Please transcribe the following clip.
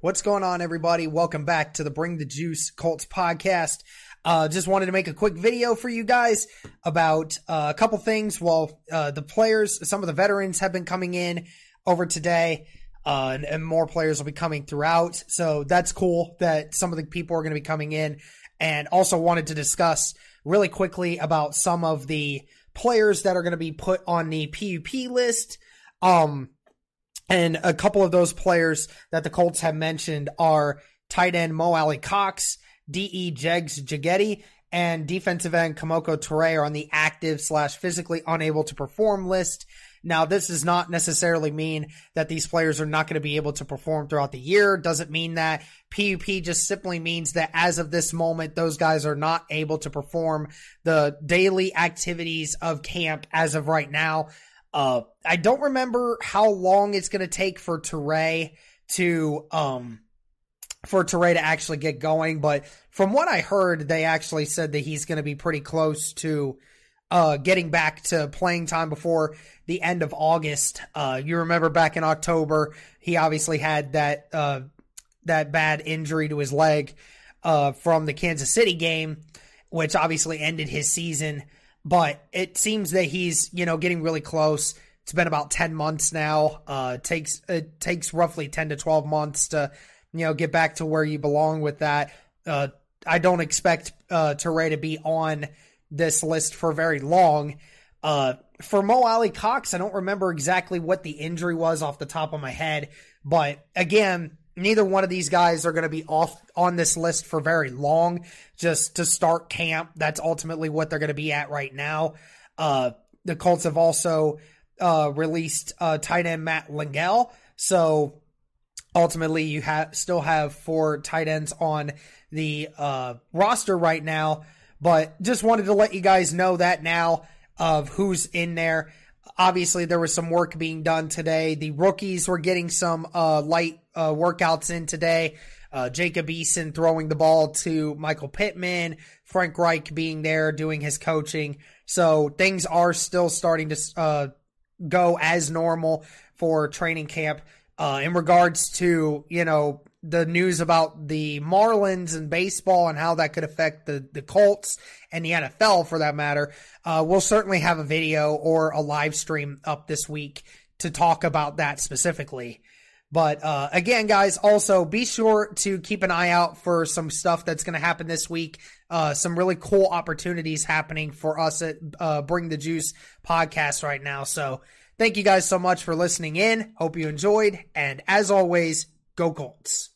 What's going on, everybody? Welcome back to the Bring the Juice Colts podcast. Uh, just wanted to make a quick video for you guys about uh, a couple things. Well, uh, the players, some of the veterans have been coming in over today, uh, and, and more players will be coming throughout. So that's cool that some of the people are going to be coming in. And also wanted to discuss really quickly about some of the players that are going to be put on the PUP list. Um, and a couple of those players that the Colts have mentioned are tight end Mo Alie-Cox, DE Jegs Jegeti, and defensive end Kemoko Turay are on the active slash physically unable to perform list. Now, this does not necessarily mean that these players are not going to be able to perform throughout the year. Doesn't mean that. PUP just simply means that as of this moment, those guys are not able to perform the daily activities of camp as of right now. Uh, I don't remember how long it's going to take for Turay to, um, for Turay to actually get going, but from what I heard, they actually said that he's going to be pretty close to, uh, getting back to playing time before the end of August. Uh, you remember back in October, he obviously had that, uh, that bad injury to his leg, uh, from the Kansas City game, which obviously ended his season but it seems that he's you know getting really close. It's been about ten months now. Uh, takes it takes roughly ten to twelve months to you know get back to where you belong with that. Uh, I don't expect uh, Turay to be on this list for very long. Uh, for Mo Alie-Cox, I don't remember exactly what the injury was off the top of my head, but again, neither one of these guys are going to be off on this list for very long. Just to start camp that's ultimately what they're going to be at right now. Uh, the colts have also uh, released uh, tight end Matt Lengel so ultimately you have still have four tight ends on the uh, roster right now. But just wanted to let you guys know that now of who's in there obviously there was some work being done today the rookies were getting some uh, light uh, workouts in today. Uh, Jacob Eason throwing the ball to Michael Pittman, Frank Reich being there doing his coaching. So things are still starting to uh, go as normal for training camp. Uh, in regards to, you know, the news about the Marlins and baseball and how that could affect the, the Colts and the NFL for that matter, uh, we'll certainly have a video or a live stream up this week to talk about that specifically. But uh, again, guys, also be sure to keep an eye out for some stuff that's going to happen this week. Uh, some really cool opportunities happening for us at uh, Bring the Juice podcast right now. So thank you guys so much for listening in. Hope you enjoyed. And as always, go Colts.